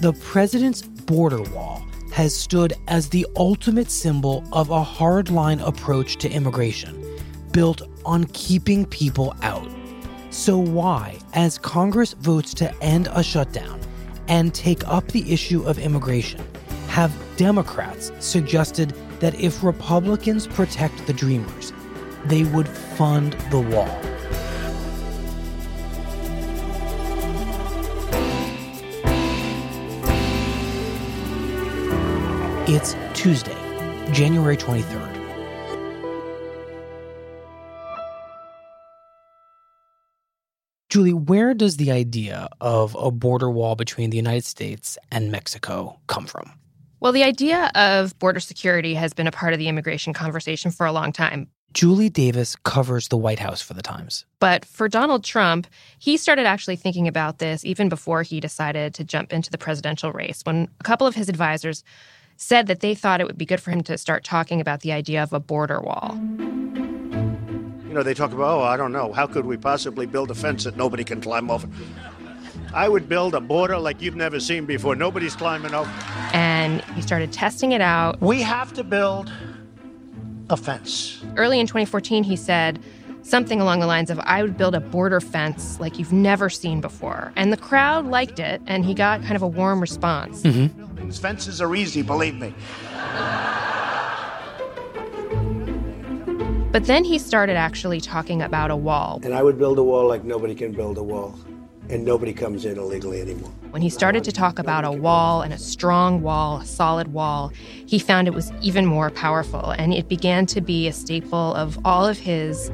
the president's border wall has stood as the ultimate symbol of a hardline approach to immigration, built on keeping people out. So, why, as Congress votes to end a shutdown and take up the issue of immigration, have Democrats suggested that if Republicans protect the Dreamers, they would fund the wall? It's Tuesday, January 23rd. Julie, where does the idea of a border wall between the United States and Mexico come from? Well, the idea of border security has been a part of the immigration conversation for a long time. Julie Davis covers the White House for the Times. But for Donald Trump, he started actually thinking about this even before he decided to jump into the presidential race, when a couple of his advisors said that they thought it would be good for him to start talking about the idea of a border wall. You know, they talk about, oh, I don't know, how could we possibly build a fence that nobody can climb over? I would build a border like you've never seen before. Nobody's climbing over. And he started testing it out. We have to build a fence. Early in 2014, he said, something along the lines of I would build a border fence like you've never seen before. And the crowd liked it, and he got kind of a warm response. Mm-hmm. Fences are easy, believe me. But then he started actually talking about a wall. And I would build a wall like nobody can build a wall. And nobody comes in illegally anymore. When he started to talk about a wall and a strong wall, a solid wall, he found it was even more powerful. And it began to be a staple of all of his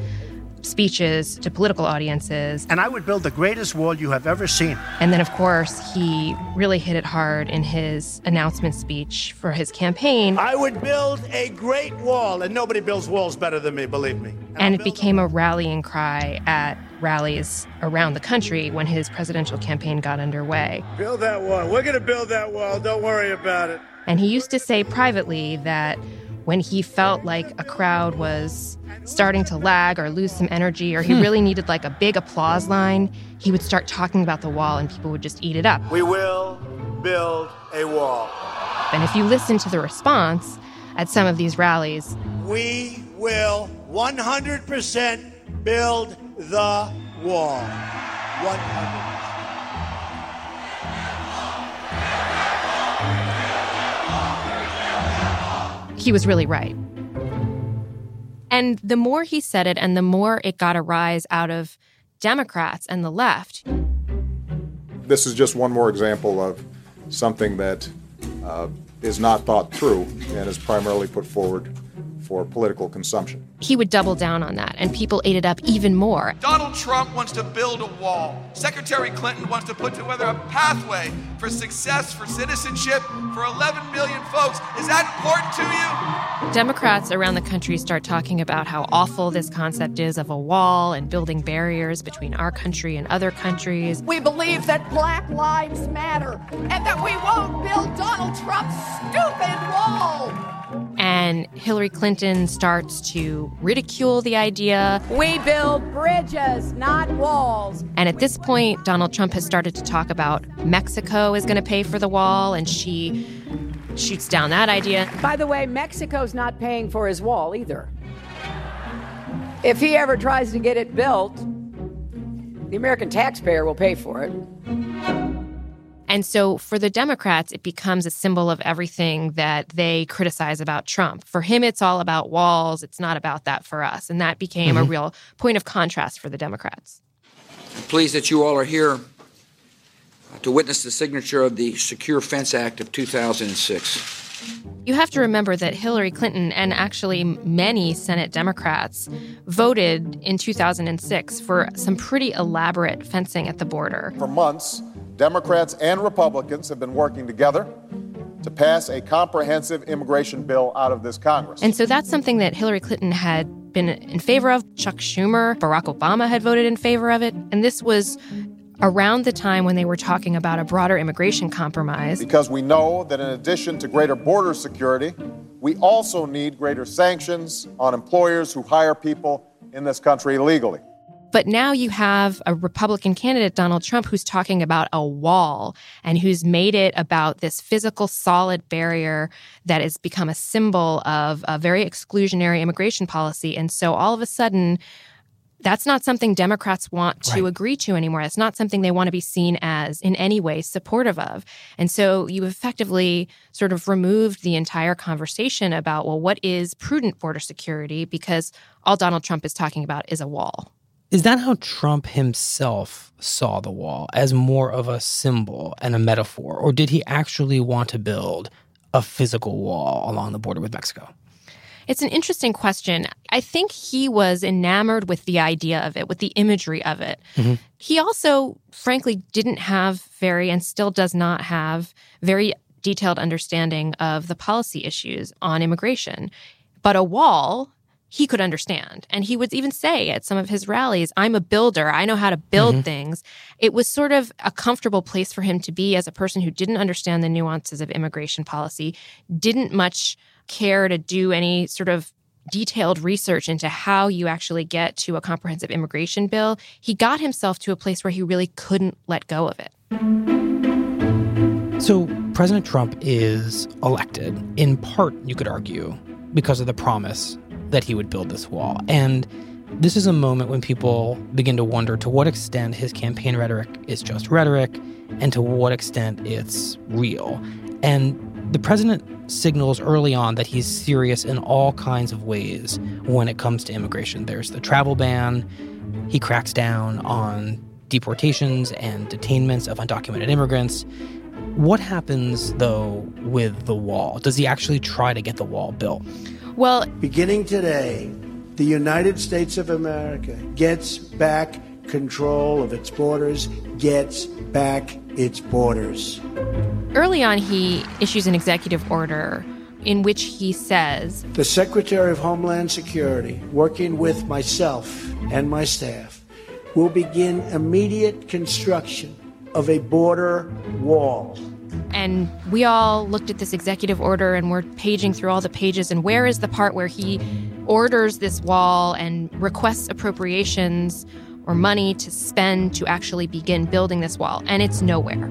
speeches to political audiences. And I would build the greatest wall you have ever seen. And then, of course, he really hit it hard in his announcement speech for his campaign. I would build a great wall, and nobody builds walls better than me, believe me. And, and it became a rallying cry at rallies around the country when his presidential campaign got underway. Build that wall. We're going to build that wall. Don't worry about it. And he used to say privately that when he felt like a crowd was starting to lag or lose some energy or he hmm. really needed like a big applause line, he would start talking about the wall and people would just eat it up. We will build a wall. And if you listen to the response at some of these rallies, we will 100% build the wall. 100 he was really right. And the more he said it, and the more it got a rise out of Democrats and the left. This is just one more example of something that uh, is not thought through and is primarily put forward for political consumption. He would double down on that, and people ate it up even more. Donald Trump wants to build a wall. Secretary Clinton wants to put together a pathway for success, for citizenship, for 11 million folks. Is that important to you? Democrats around the country start talking about how awful this concept is of a wall and building barriers between our country and other countries. We believe that Black Lives Matter and that we won't build Donald Trump's stupid wall. And Hillary Clinton starts to ridicule the idea. We build bridges, not walls. And at this point, Donald Trump has started to talk about Mexico is going to pay for the wall, and she shoots down that idea. By the way, Mexico's not paying for his wall either. If he ever tries to get it built, the American taxpayer will pay for it. And so for the Democrats, it becomes a symbol of everything that they criticize about Trump. For him, it's all about walls. It's not about that for us. And that became mm-hmm. a real point of contrast for the Democrats. I'm pleased that you all are here to witness the signature of the Secure Fence Act of 2006. You have to remember that Hillary Clinton and actually many Senate Democrats voted in 2006 for some pretty elaborate fencing at the border. For months, Democrats and Republicans have been working together to pass a comprehensive immigration bill out of this Congress. And so that's something that Hillary Clinton had been in favor of. Chuck Schumer, Barack Obama had voted in favor of it. And this was around the time when they were talking about a broader immigration compromise. Because we know that in addition to greater border security, we also need greater sanctions on employers who hire people in this country illegally. But now you have a Republican candidate, Donald Trump, who's talking about a wall and who's made it about this physical, solid barrier that has become a symbol of a very exclusionary immigration policy. And so all of a sudden, that's not something Democrats want to right. agree to anymore. It's not something they want to be seen as in any way supportive of. And so you effectively sort of removed the entire conversation about, well, what is prudent border security? Because all Donald Trump is talking about is a wall. Is that how Trump himself saw the wall as more of a symbol and a metaphor? Or did he actually want to build a physical wall along the border with Mexico? It's an interesting question. I think he was enamored with the idea of it, with the imagery of it. Mm-hmm. He also, frankly, didn't have very, and still does not have, very detailed understanding of the policy issues on immigration. But a wall he could understand. And he would even say at some of his rallies, I'm a builder. I know how to build mm-hmm. things. It was sort of a comfortable place for him to be as a person who didn't understand the nuances of immigration policy, didn't much care to do any sort of detailed research into how you actually get to a comprehensive immigration bill. He got himself to a place where he really couldn't let go of it. So, President Trump is elected, in part, you could argue, because of the promise that he would build this wall. And this is a moment when people begin to wonder to what extent his campaign rhetoric is just rhetoric and to what extent it's real. And the president signals early on that he's serious in all kinds of ways when it comes to immigration. There's the travel ban, he cracks down on deportations and detainments of undocumented immigrants. What happens, though, with the wall? Does he actually try to get the wall built? Well, beginning today, the United States of America gets back control of its borders, gets back its borders. Early on, he issues an executive order in which he says The Secretary of Homeland Security, working with myself and my staff, will begin immediate construction of a border wall and we all looked at this executive order and we're paging through all the pages. And where is the part where he orders this wall and requests appropriations or money to spend to actually begin building this wall? And it's nowhere.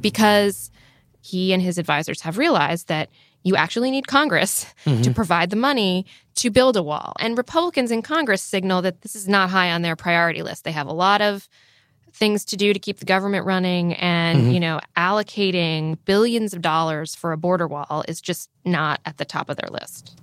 Because he and his advisors have realized that you actually need Congress mm-hmm. to provide the money to build a wall. And Republicans in Congress signal that this is not high on their priority list. They have a lot of things to do to keep the government running and mm-hmm. you know allocating billions of dollars for a border wall is just not at the top of their list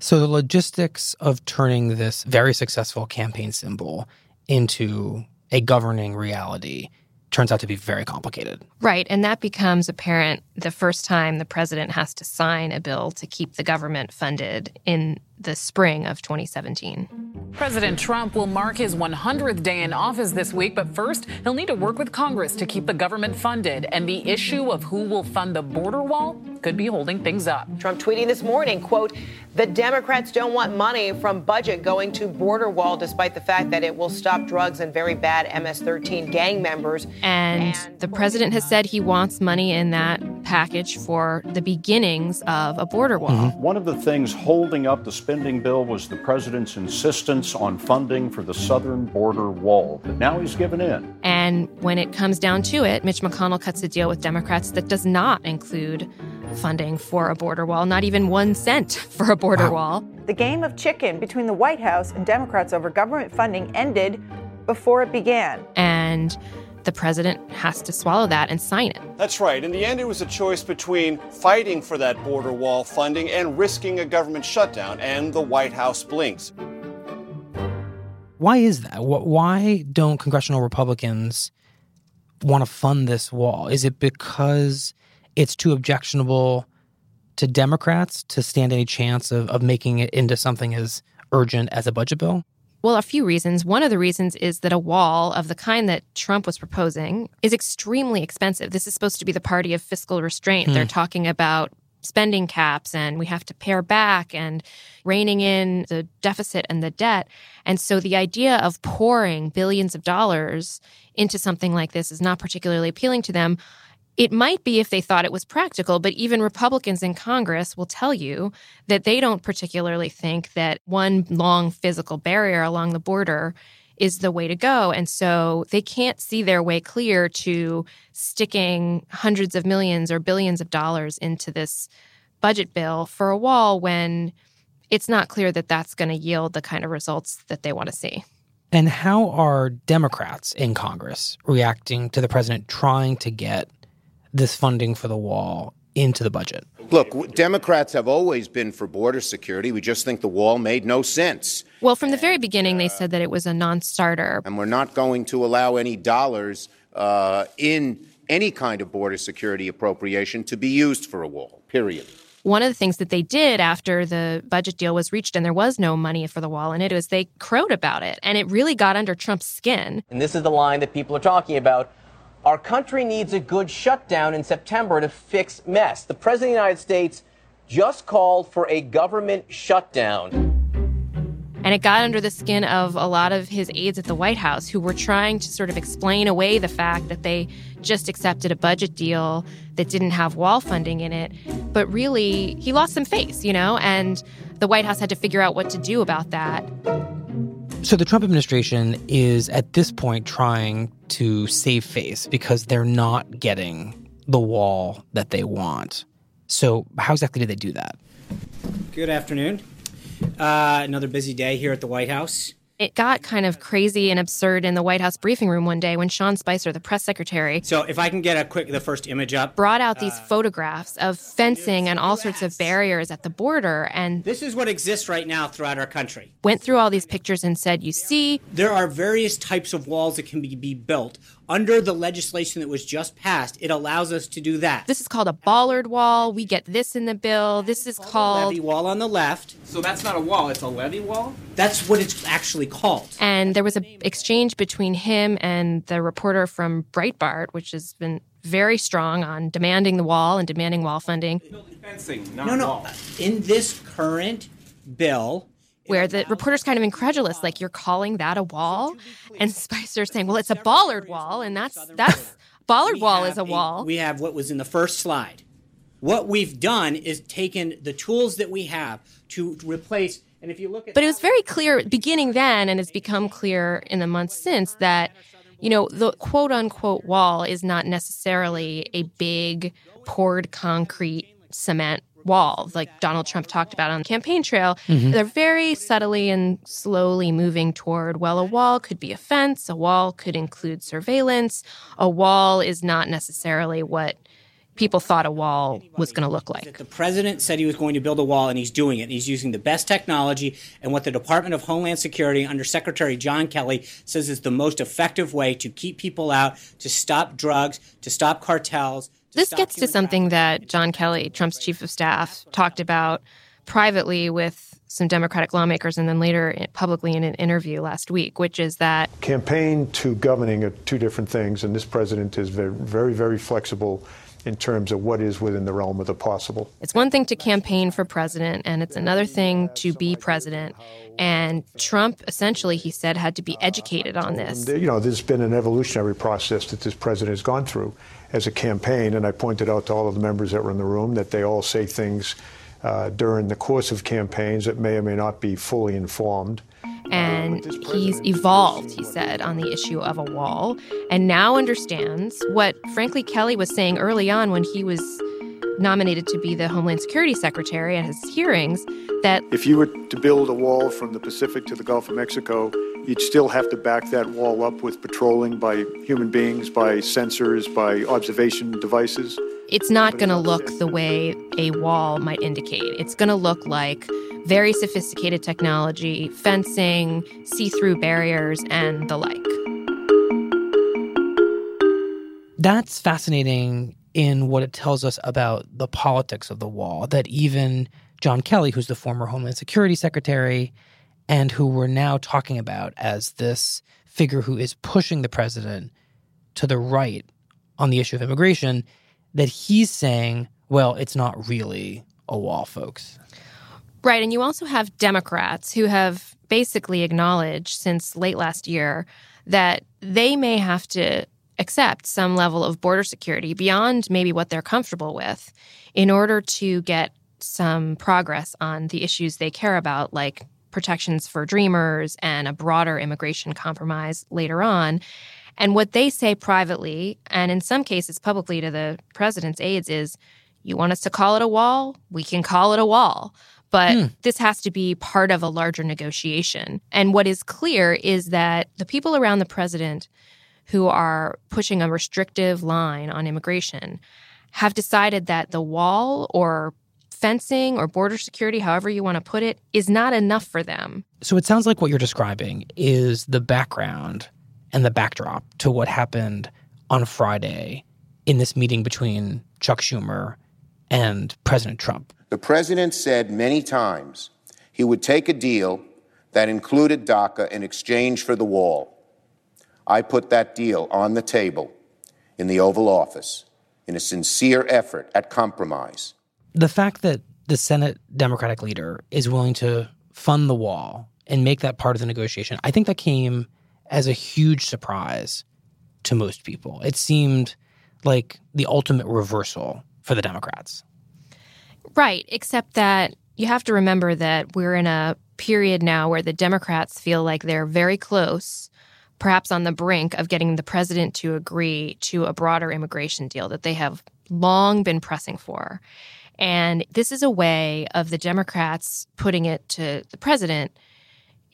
so the logistics of turning this very successful campaign symbol into a governing reality turns out to be very complicated. Right. And that becomes apparent the first time the president has to sign a bill to keep the government funded in the spring of 2017. President Trump will mark his 100th day in office this week, but first, he'll need to work with Congress to keep the government funded. And the issue of who will fund the border wall could be holding things up. Trump tweeting this morning, quote, the Democrats don't want money from budget going to border wall, despite the fact that it will stop drugs and very bad MS-13 gang members. And, and the president has said he wants money in that package for the beginnings of a border wall. Mm-hmm. One of the things holding up the spending bill was the president's insistence on funding for the southern border wall. But now he's given in. And when it comes down to it, Mitch McConnell cuts a deal with Democrats that does not include funding for a border wall, not even one cent for a border wow. wall. The game of chicken between the White House and Democrats over government funding ended before it began. And the president has to swallow that and sign it. That's right. In the end, it was a choice between fighting for that border wall funding and risking a government shutdown, and the White House blinks. Why is that? Why don't congressional Republicans want to fund this wall? Is it because it's too objectionable to Democrats to stand any chance of, of making it into something as urgent as a budget bill? Well, a few reasons. One of the reasons is that a wall of the kind that Trump was proposing is extremely expensive. This is supposed to be the party of fiscal restraint. Hmm. They're talking about spending caps and we have to pare back and reining in the deficit and the debt. And so the idea of pouring billions of dollars into something like this is not particularly appealing to them. It might be if they thought it was practical, but even Republicans in Congress will tell you that they don't particularly think that one long physical barrier along the border is the way to go. And so they can't see their way clear to sticking hundreds of millions or billions of dollars into this budget bill for a wall when it's not clear that that's going to yield the kind of results that they want to see. And how are Democrats in Congress reacting to the president trying to get this funding for the wall into the budget? Look, Democrats have always been for border security. We just think the wall made no sense. Well, from the very beginning, they said that it was a non starter. And we're not going to allow any dollars uh, in any kind of border security appropriation to be used for a wall, period. One of the things that they did after the budget deal was reached and there was no money for the wall in it was they crowed about it. And it really got under Trump's skin. And this is the line that people are talking about our country needs a good shutdown in September to fix mess. The President of the United States just called for a government shutdown. And it got under the skin of a lot of his aides at the White House who were trying to sort of explain away the fact that they just accepted a budget deal that didn't have wall funding in it. But really, he lost some face, you know, and the White House had to figure out what to do about that. So the Trump administration is at this point trying to save face because they're not getting the wall that they want. So how exactly did they do that? Good afternoon. Uh, another busy day here at the White House. It got kind of crazy and absurd in the White House briefing room one day when Sean Spicer, the press secretary, so if I can get a quick the first image up, brought out these uh, photographs of fencing and all sorts of barriers at the border and This is what exists right now throughout our country. Went through all these pictures and said, "You see, there are various types of walls that can be, be built under the legislation that was just passed, it allows us to do that. This is called a bollard wall. We get this in the bill. This is called levee wall on the left. So that's not a wall; it's a levee wall. That's what it's actually called. And there was an exchange between him and the reporter from Breitbart, which has been very strong on demanding the wall and demanding wall funding. Fencing, not no, no. Wall. Uh, in this current bill, where the reporter's kind of incredulous, like you're calling that a wall, and Spicer's saying, "Well, it's a bollard wall, and that's that's bollard wall is a wall." we have what was in the first slide. What we've done is taken the tools that we have to replace. And if you look at, but it was very clear beginning then, and it's become clear in the months since that you know the quote unquote wall is not necessarily a big poured concrete cement wall, like Donald Trump talked about on the campaign trail. Mm-hmm. They're very subtly and slowly moving toward, well, a wall could be a fence, a wall could include surveillance. A wall is not necessarily what people thought a wall was going to look like. The president said he was going to build a wall, and he's doing it. He's using the best technology and what the Department of Homeland Security, under Secretary John Kelly, says is the most effective way to keep people out, to stop drugs, to stop cartels. This gets to something that John Kelly, Trump's chief of staff, talked about privately with some Democratic lawmakers and then later publicly in an interview last week, which is that campaign to governing are two different things, and this president is very, very, very flexible in terms of what is within the realm of the possible. It's one thing to campaign for president, and it's another thing to be president. And Trump, essentially, he said, had to be educated on this. You know, there's been an evolutionary process that this president has gone through as a campaign, and I pointed out to all of the members that were in the room that they all say things uh, during the course of campaigns that may or may not be fully informed. And he's evolved, he said, on the issue of a wall, and now understands what, frankly, Kelly was saying early on when he was nominated to be the Homeland Security Secretary at his hearings that If you were to build a wall from the Pacific to the Gulf of Mexico, you'd still have to back that wall up with patrolling by human beings, by sensors, by observation devices. it's not going to look the way a wall might indicate. It's going to look like very sophisticated technology, fencing, see through barriers, and the like. That's fascinating in what it tells us about the politics of the wall, that even John Kelly, who's the former Homeland Security Secretary, and who we're now talking about as this figure who is pushing the president to the right on the issue of immigration, that he's saying, well, it's not really a wall, folks. Right. And you also have Democrats who have basically acknowledged since late last year that they may have to accept some level of border security beyond maybe what they're comfortable with in order to get some progress on the issues they care about, like protections for dreamers and a broader immigration compromise later on. And what they say privately, and in some cases publicly to the president's aides, is you want us to call it a wall? We can call it a wall. But Hmm. this has to be part of a larger negotiation. And what is clear is that the people around the president who are pushing a restrictive line on immigration have decided that the wall or fencing or border security, however you want to put it, is not enough for them. So it sounds like what you're describing is the background and the backdrop to what happened on Friday in this meeting between Chuck Schumer and President Trump. The president said many times he would take a deal that included DACA in exchange for the wall. I put that deal on the table in the Oval Office in a sincere effort at compromise. The fact that the Senate Democratic leader is willing to fund the wall and make that part of the negotiation, I think that came as a huge surprise to most people. It seemed like the ultimate reversal for the Democrats. Right, except that you have to remember that we're in a period now where the Democrats feel like they're very close, perhaps on the brink of getting the president to agree to a broader immigration deal that they have long been pressing for. And this is a way of the Democrats putting it to the president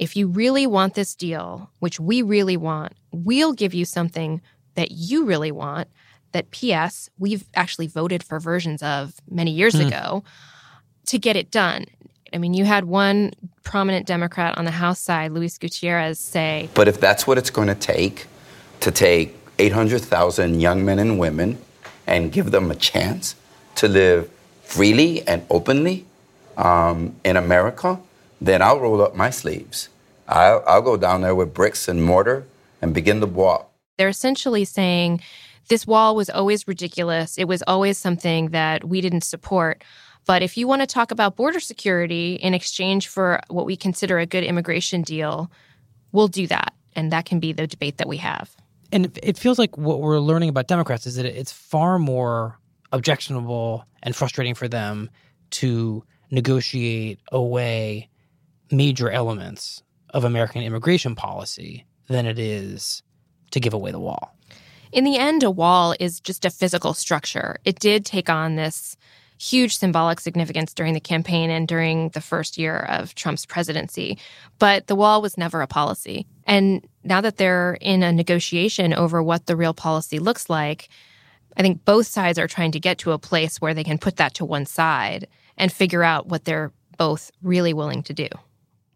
if you really want this deal, which we really want, we'll give you something that you really want. That P.S. We've actually voted for versions of many years Hmm. ago to get it done. I mean, you had one prominent Democrat on the House side, Luis Gutierrez, say, But if that's what it's going to take to take 800,000 young men and women and give them a chance to live freely and openly um, in America, then I'll roll up my sleeves. I'll, I'll go down there with bricks and mortar and begin the walk. they're essentially saying this wall was always ridiculous. It was always something that we didn't support. But if you want to talk about border security in exchange for what we consider a good immigration deal, we'll do that. And that can be the debate that we have. And it- feels like what we're learning about Democrats is that it's far more objectionable and frustrating for them to negotiate away major elements of American immigration policy than it is to give away the wall. In the end, a wall is just a physical structure. It did take on this huge symbolic significance during the campaign and during the first year of Trump's presidency. But the wall was never a policy. And now that they're in a negotiation over what the real policy looks like, I think both sides are trying to get to a place where they can put that to one side and figure out what they're both really willing to do.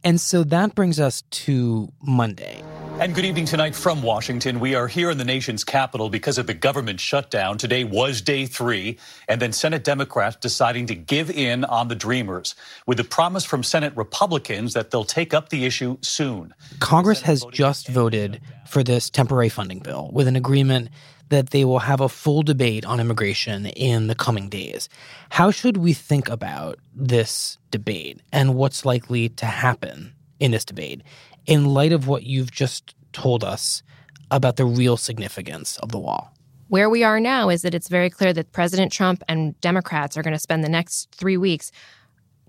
And so that brings us to Monday. And good evening tonight from Washington. We are here in the nation's capital because of the government shutdown. Today was day three, and then Senate Democrats deciding to give in on the Dreamers with the promise from Senate Republicans that they'll take up the issue soon. Congress has just voted for this temporary funding bill with an agreement that they will have a full debate on immigration in the coming days. How should we think about this debate and what's likely to happen in this debate in light of what you've just told us about the real significance of the wall? Where we are now is that it's very clear that President Trump and Democrats are going to spend the next three weeks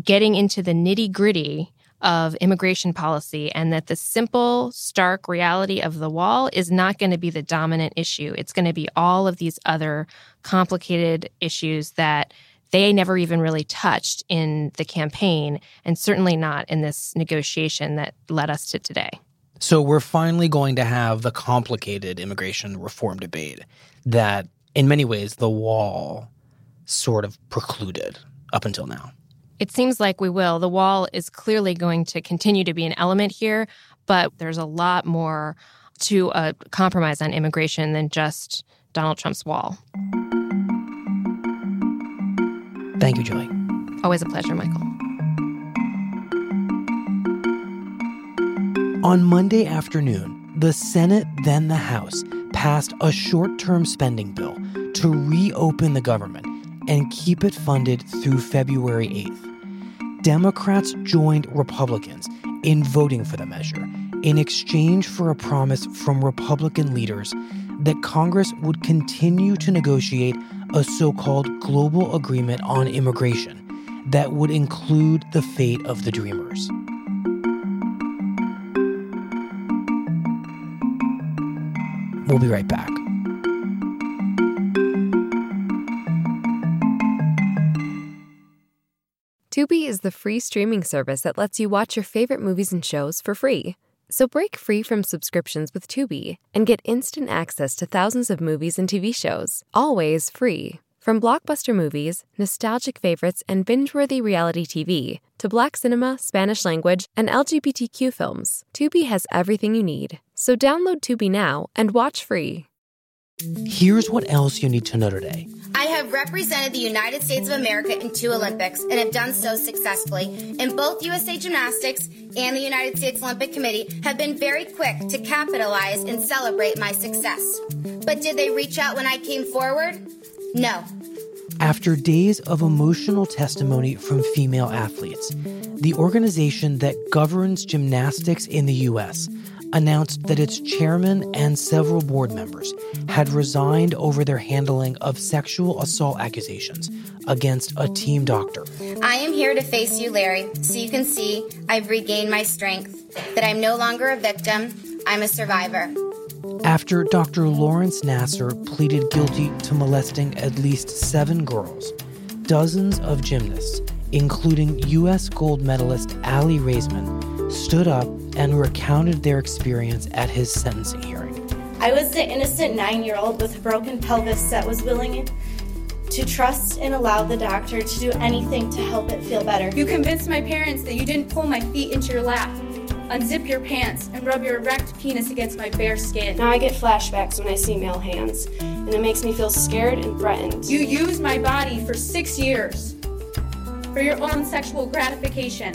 getting into the nitty gritty of immigration policy, and that the simple, stark reality of the wall is not going to be the dominant issue. It's going to be all of these other complicated issues that they never even really touched in the campaign, and certainly not in this negotiation that led us to today. So we're finally going to have the complicated immigration reform debate that, in many ways, the wall sort of precluded up until now. It seems like we will. The wall is clearly going to continue to be an element here, but there's a lot more to a compromise on immigration than just Donald Trump's wall. Thank you, Julie. Always a pleasure, Michael. On Monday afternoon, the Senate, then the House, passed a short term spending bill to reopen the government and keep it funded through February 8th. Democrats joined Republicans in voting for the measure in exchange for a promise from Republican leaders that Congress would continue to negotiate a so called global agreement on immigration that would include the fate of the Dreamers. We'll be right back. Tubi is the free streaming service that lets you watch your favorite movies and shows for free. So break free from subscriptions with Tubi and get instant access to thousands of movies and TV shows, always free. From blockbuster movies, nostalgic favorites, and binge worthy reality TV to black cinema, Spanish language, and LGBTQ films, Tubi has everything you need. So download Tubi now and watch free. Here's what else you need to know today. Have represented the United States of America in two Olympics and have done so successfully. And both USA Gymnastics and the United States Olympic Committee have been very quick to capitalize and celebrate my success. But did they reach out when I came forward? No. After days of emotional testimony from female athletes, the organization that governs gymnastics in the U.S. announced that its chairman and several board members had resigned over their handling of sexual assault accusations against a team doctor. I am here to face you, Larry, so you can see I've regained my strength, that I'm no longer a victim, I'm a survivor. After Dr. Lawrence Nassar pleaded guilty to molesting at least seven girls, dozens of gymnasts, including U.S. gold medalist Aly Raisman, stood up and recounted their experience at his sentencing hearing. I was the innocent nine year old with a broken pelvis that was willing to trust and allow the doctor to do anything to help it feel better. You convinced my parents that you didn't pull my feet into your lap, unzip your pants, and rub your erect penis against my bare skin. Now I get flashbacks when I see male hands, and it makes me feel scared and threatened. You used my body for six years for your own sexual gratification.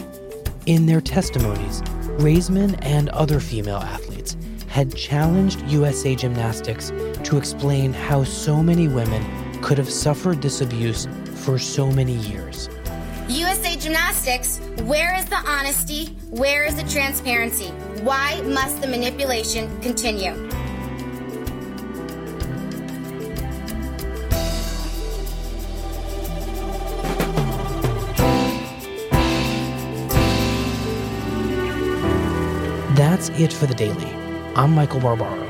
In their testimonies, Raisman and other female athletes had challenged USA Gymnastics to explain how so many women could have suffered this abuse for so many years. USA Gymnastics, where is the honesty? Where is the transparency? Why must the manipulation continue? That's it for the daily. I'm Michael Barbaro.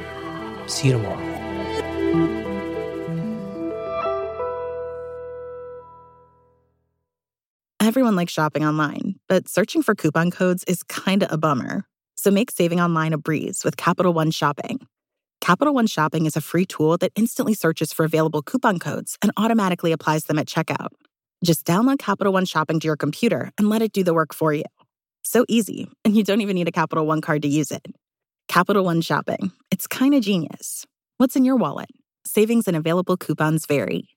See you tomorrow. Everyone likes shopping online, but searching for coupon codes is kind of a bummer. So make saving online a breeze with Capital One Shopping. Capital One Shopping is a free tool that instantly searches for available coupon codes and automatically applies them at checkout. Just download Capital One Shopping to your computer and let it do the work for you. So easy, and you don't even need a Capital One card to use it. Capital One Shopping. It's kind of genius. What's in your wallet? Savings and available coupons vary.